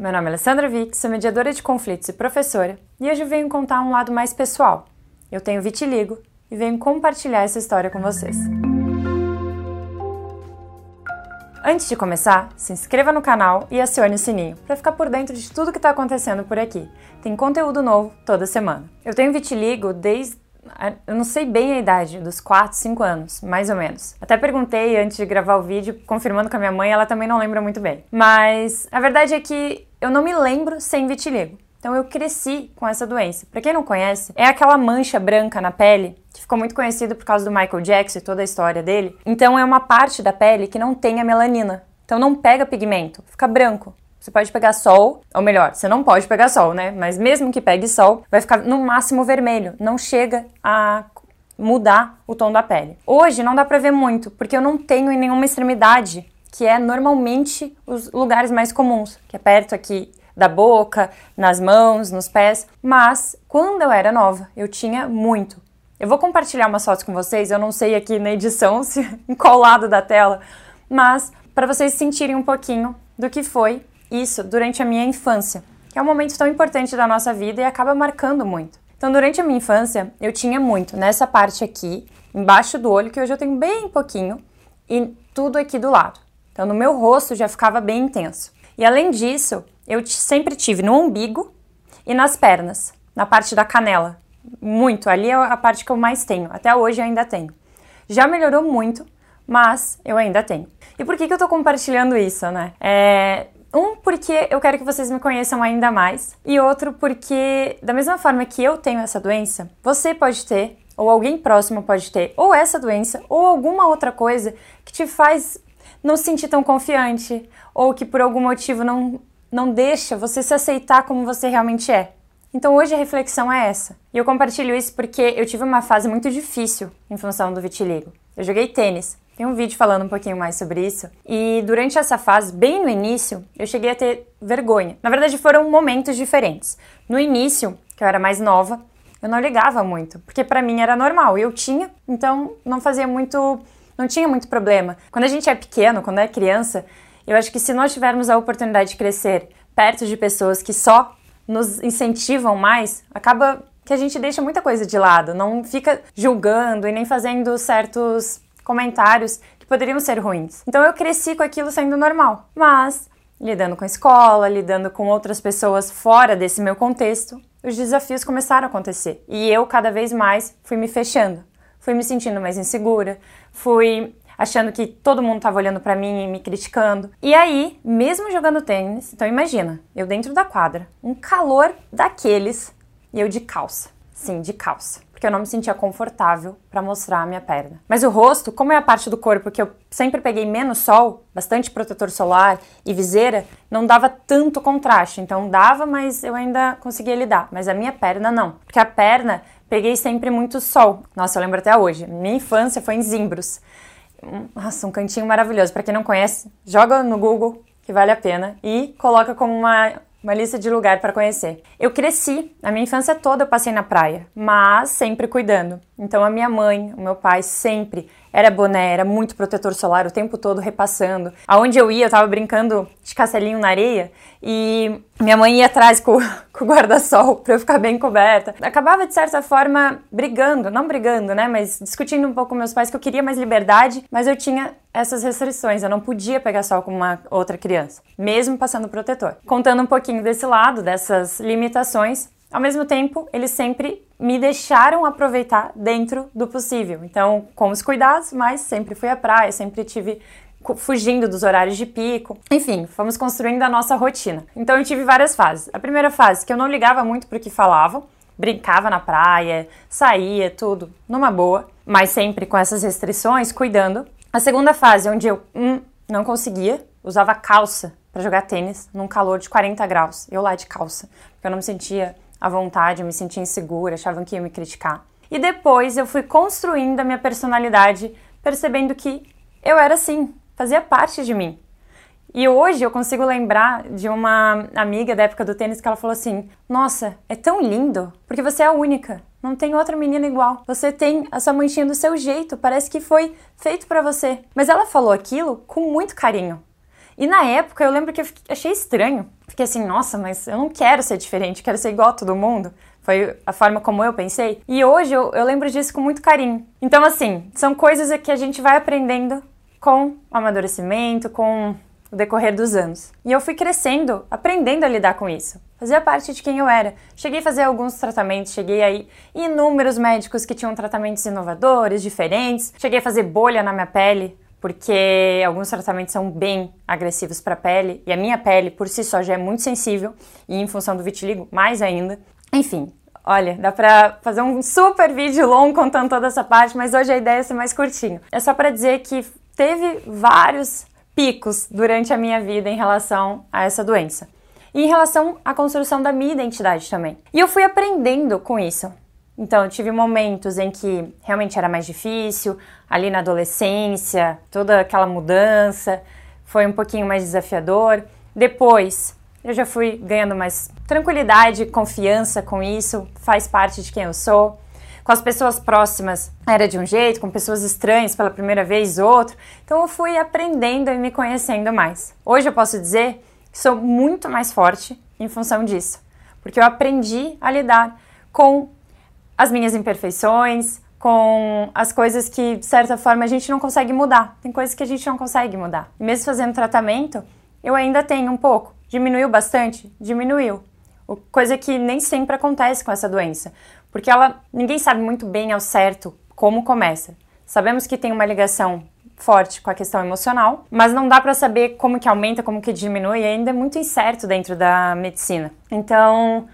Meu nome é Alessandra Vick, sou mediadora de conflitos e professora, e hoje venho contar um lado mais pessoal. Eu tenho vitiligo e venho compartilhar essa história com vocês. Antes de começar, se inscreva no canal e acione o sininho para ficar por dentro de tudo que está acontecendo por aqui. Tem conteúdo novo toda semana. Eu tenho vitiligo desde eu não sei bem a idade, dos 4, 5 anos, mais ou menos. Até perguntei antes de gravar o vídeo, confirmando com a minha mãe, ela também não lembra muito bem. Mas a verdade é que eu não me lembro sem vitiligo. Então eu cresci com essa doença. Para quem não conhece, é aquela mancha branca na pele que ficou muito conhecido por causa do Michael Jackson e toda a história dele. Então é uma parte da pele que não tem a melanina. Então não pega pigmento, fica branco. Você pode pegar sol, ou melhor, você não pode pegar sol, né? Mas mesmo que pegue sol, vai ficar no máximo vermelho. Não chega a mudar o tom da pele. Hoje não dá pra ver muito, porque eu não tenho em nenhuma extremidade, que é normalmente os lugares mais comuns, que é perto aqui da boca, nas mãos, nos pés. Mas quando eu era nova, eu tinha muito. Eu vou compartilhar umas fotos com vocês, eu não sei aqui na edição se em qual lado da tela, mas para vocês sentirem um pouquinho do que foi isso durante a minha infância, que é um momento tão importante da nossa vida e acaba marcando muito. Então, durante a minha infância, eu tinha muito nessa parte aqui, embaixo do olho, que hoje eu tenho bem pouquinho, e tudo aqui do lado. Então, no meu rosto já ficava bem intenso. E além disso, eu sempre tive no umbigo e nas pernas, na parte da canela. Muito, ali é a parte que eu mais tenho. Até hoje eu ainda tenho. Já melhorou muito, mas eu ainda tenho. E por que, que eu tô compartilhando isso, né? É, um, porque eu quero que vocês me conheçam ainda mais, e outro, porque da mesma forma que eu tenho essa doença, você pode ter, ou alguém próximo pode ter, ou essa doença, ou alguma outra coisa que te faz não se sentir tão confiante, ou que por algum motivo não, não deixa você se aceitar como você realmente é. Então hoje a reflexão é essa. E eu compartilho isso porque eu tive uma fase muito difícil em função do vitiligo. Eu joguei tênis tem um vídeo falando um pouquinho mais sobre isso. E durante essa fase, bem no início, eu cheguei a ter vergonha. Na verdade, foram momentos diferentes. No início, que eu era mais nova, eu não ligava muito, porque para mim era normal. Eu tinha, então não fazia muito, não tinha muito problema. Quando a gente é pequeno, quando é criança, eu acho que se nós tivermos a oportunidade de crescer perto de pessoas que só nos incentivam mais, acaba que a gente deixa muita coisa de lado, não fica julgando e nem fazendo certos comentários que poderiam ser ruins. Então eu cresci com aquilo sendo normal, mas lidando com a escola, lidando com outras pessoas fora desse meu contexto, os desafios começaram a acontecer e eu cada vez mais fui me fechando, fui me sentindo mais insegura, fui achando que todo mundo estava olhando para mim e me criticando. E aí, mesmo jogando tênis, então imagina, eu dentro da quadra, um calor daqueles e eu de calça. Sim, de calça porque eu não me sentia confortável para mostrar a minha perna. Mas o rosto, como é a parte do corpo que eu sempre peguei menos sol, bastante protetor solar e viseira, não dava tanto contraste. Então dava, mas eu ainda conseguia lidar. Mas a minha perna não, porque a perna peguei sempre muito sol. Nossa, eu lembro até hoje. Minha infância foi em Zimbros. Nossa, um cantinho maravilhoso. Para quem não conhece, joga no Google que vale a pena e coloca como uma uma lista de lugar para conhecer. Eu cresci, a minha infância toda eu passei na praia, mas sempre cuidando. Então a minha mãe, o meu pai sempre era boné, era muito protetor solar o tempo todo repassando. Aonde eu ia, eu tava brincando de castelinho na areia e minha mãe ia atrás com, com o guarda-sol pra eu ficar bem coberta. Acabava, de certa forma, brigando, não brigando, né, mas discutindo um pouco com meus pais que eu queria mais liberdade, mas eu tinha essas restrições, eu não podia pegar sol com uma outra criança, mesmo passando protetor. Contando um pouquinho desse lado, dessas limitações, ao mesmo tempo, eles sempre me deixaram aproveitar dentro do possível. Então, com os cuidados, mas sempre fui à praia, sempre tive fugindo dos horários de pico. Enfim, fomos construindo a nossa rotina. Então, eu tive várias fases. A primeira fase, que eu não ligava muito para o que falavam, brincava na praia, saía, tudo numa boa, mas sempre com essas restrições, cuidando. A segunda fase, onde eu hum, não conseguia, usava calça para jogar tênis num calor de 40 graus. Eu lá de calça, porque eu não me sentia à vontade, eu me sentia insegura, achavam que ia me criticar. E depois eu fui construindo a minha personalidade, percebendo que eu era assim, fazia parte de mim. E hoje eu consigo lembrar de uma amiga da época do tênis que ela falou assim: Nossa, é tão lindo, porque você é a única. Não tem outra menina igual. Você tem a sua manchinha do seu jeito, parece que foi feito para você. Mas ela falou aquilo com muito carinho. E na época eu lembro que eu achei estranho. Fiquei assim, nossa, mas eu não quero ser diferente, quero ser igual a todo mundo. Foi a forma como eu pensei. E hoje eu, eu lembro disso com muito carinho. Então, assim, são coisas que a gente vai aprendendo com o amadurecimento, com o decorrer dos anos. E eu fui crescendo, aprendendo a lidar com isso. Fazia parte de quem eu era. Cheguei a fazer alguns tratamentos, cheguei aí inúmeros médicos que tinham tratamentos inovadores, diferentes. Cheguei a fazer bolha na minha pele, porque alguns tratamentos são bem agressivos para a pele e a minha pele por si só já é muito sensível e em função do vitiligo mais ainda. Enfim, olha, dá para fazer um super vídeo longo contando toda essa parte, mas hoje a ideia é ser mais curtinho. É só para dizer que teve vários picos durante a minha vida em relação a essa doença. E em relação à construção da minha identidade também. E eu fui aprendendo com isso. Então, eu tive momentos em que realmente era mais difícil, ali na adolescência, toda aquela mudança foi um pouquinho mais desafiador. Depois, eu já fui ganhando mais tranquilidade, confiança com isso, faz parte de quem eu sou com as pessoas próximas era de um jeito, com pessoas estranhas pela primeira vez outro. Então eu fui aprendendo e me conhecendo mais. Hoje eu posso dizer que sou muito mais forte em função disso, porque eu aprendi a lidar com as minhas imperfeições, com as coisas que, de certa forma, a gente não consegue mudar. Tem coisas que a gente não consegue mudar. E mesmo fazendo tratamento, eu ainda tenho um pouco. Diminuiu bastante? Diminuiu. Coisa que nem sempre acontece com essa doença porque ela ninguém sabe muito bem ao certo como começa. Sabemos que tem uma ligação forte com a questão emocional, mas não dá para saber como que aumenta, como que diminui, ainda é muito incerto dentro da medicina. Então,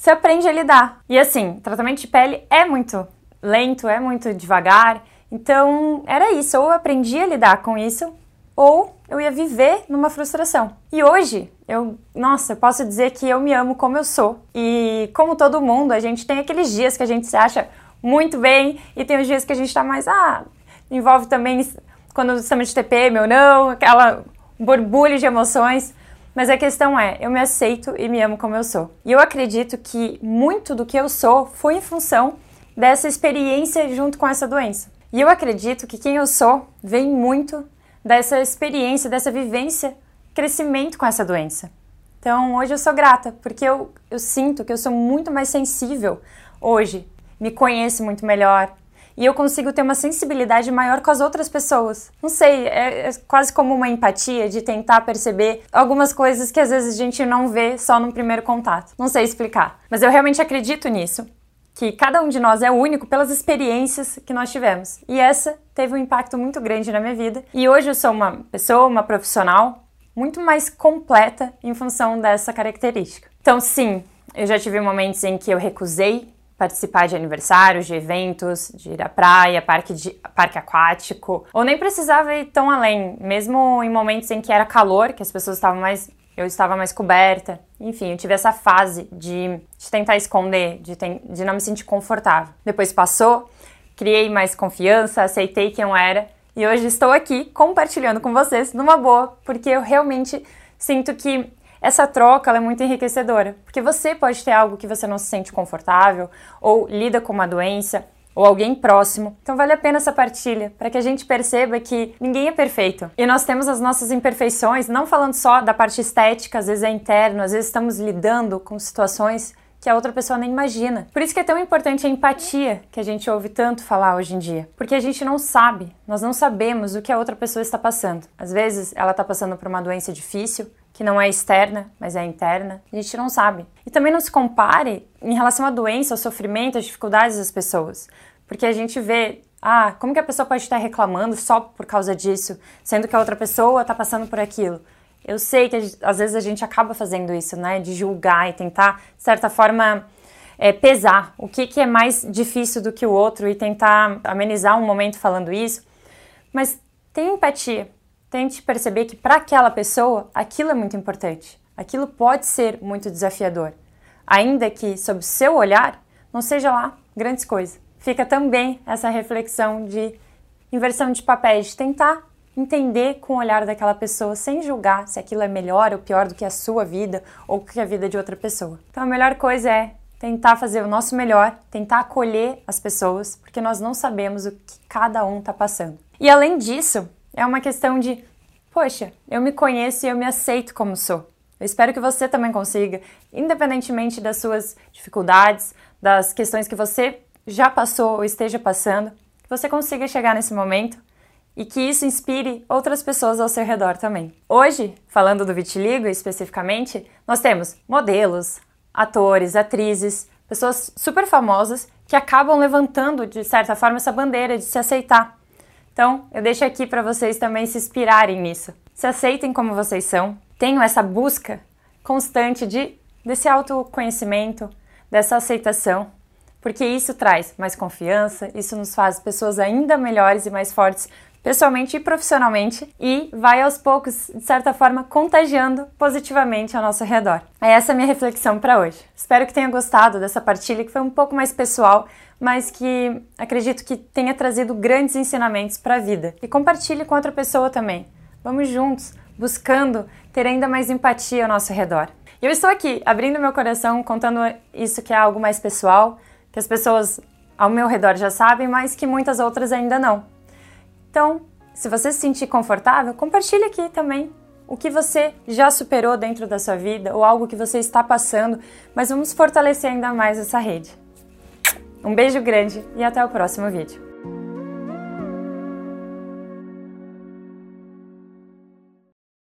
você aprende a lidar. E assim, tratamento de pele é muito lento, é muito devagar. Então, era isso, ou eu aprendi a lidar com isso, ou eu ia viver numa frustração. E hoje, eu, nossa, posso dizer que eu me amo como eu sou. E como todo mundo, a gente tem aqueles dias que a gente se acha muito bem e tem os dias que a gente tá mais, ah, envolve também quando estamos de TPM ou não, aquela borbulha de emoções. Mas a questão é, eu me aceito e me amo como eu sou. E eu acredito que muito do que eu sou foi em função dessa experiência junto com essa doença. E eu acredito que quem eu sou vem muito dessa experiência, dessa vivência, crescimento com essa doença. Então, hoje eu sou grata, porque eu, eu sinto que eu sou muito mais sensível hoje, me conheço muito melhor e eu consigo ter uma sensibilidade maior com as outras pessoas. Não sei, é, é quase como uma empatia de tentar perceber algumas coisas que às vezes a gente não vê só no primeiro contato. Não sei explicar, mas eu realmente acredito nisso que cada um de nós é único pelas experiências que nós tivemos. E essa teve um impacto muito grande na minha vida. E hoje eu sou uma pessoa, uma profissional muito mais completa em função dessa característica. Então, sim, eu já tive momentos em que eu recusei participar de aniversários, de eventos, de ir à praia, parque, de, parque aquático, ou nem precisava ir tão além, mesmo em momentos em que era calor, que as pessoas estavam mais eu estava mais coberta. Enfim, eu tive essa fase de, de tentar esconder, de, ten, de não me sentir confortável. Depois passou, criei mais confiança, aceitei quem eu era e hoje estou aqui compartilhando com vocês numa boa, porque eu realmente sinto que essa troca é muito enriquecedora, porque você pode ter algo que você não se sente confortável ou lida com uma doença ou alguém próximo. Então vale a pena essa partilha, para que a gente perceba que ninguém é perfeito. E nós temos as nossas imperfeições, não falando só da parte estética, às vezes é interno, às vezes estamos lidando com situações que a outra pessoa nem imagina. Por isso que é tão importante a empatia que a gente ouve tanto falar hoje em dia, porque a gente não sabe, nós não sabemos o que a outra pessoa está passando. Às vezes ela está passando por uma doença difícil, que não é externa, mas é interna, a gente não sabe. E também não se compare em relação à doença, ao sofrimento, às dificuldades das pessoas, porque a gente vê, ah, como que a pessoa pode estar reclamando só por causa disso, sendo que a outra pessoa está passando por aquilo. Eu sei que às vezes a gente acaba fazendo isso, né, de julgar e tentar, de certa forma, é, pesar o que, que é mais difícil do que o outro e tentar amenizar um momento falando isso. Mas tenha empatia, tente perceber que para aquela pessoa aquilo é muito importante. Aquilo pode ser muito desafiador, ainda que sob seu olhar não seja lá grandes coisas. Fica também essa reflexão de inversão de papéis, de tentar entender com o olhar daquela pessoa sem julgar se aquilo é melhor ou pior do que a sua vida ou que a vida de outra pessoa. Então a melhor coisa é tentar fazer o nosso melhor, tentar acolher as pessoas, porque nós não sabemos o que cada um está passando. E além disso, é uma questão de poxa, eu me conheço e eu me aceito como sou. Eu espero que você também consiga, independentemente das suas dificuldades, das questões que você já passou ou esteja passando, que você consiga chegar nesse momento e que isso inspire outras pessoas ao seu redor também. Hoje, falando do vitiligo especificamente, nós temos modelos, atores, atrizes, pessoas super famosas que acabam levantando de certa forma essa bandeira de se aceitar. Então, eu deixo aqui para vocês também se inspirarem nisso. Se aceitem como vocês são, tenham essa busca constante de desse autoconhecimento, dessa aceitação porque isso traz mais confiança, isso nos faz pessoas ainda melhores e mais fortes pessoalmente e profissionalmente e vai aos poucos, de certa forma, contagiando positivamente ao nosso redor. É essa a minha reflexão para hoje. Espero que tenha gostado dessa partilha que foi um pouco mais pessoal, mas que acredito que tenha trazido grandes ensinamentos para a vida. E compartilhe com outra pessoa também. Vamos juntos, buscando ter ainda mais empatia ao nosso redor. Eu estou aqui, abrindo meu coração, contando isso que é algo mais pessoal, que as pessoas ao meu redor já sabem, mas que muitas outras ainda não. Então, se você se sentir confortável, compartilhe aqui também o que você já superou dentro da sua vida ou algo que você está passando, mas vamos fortalecer ainda mais essa rede. Um beijo grande e até o próximo vídeo.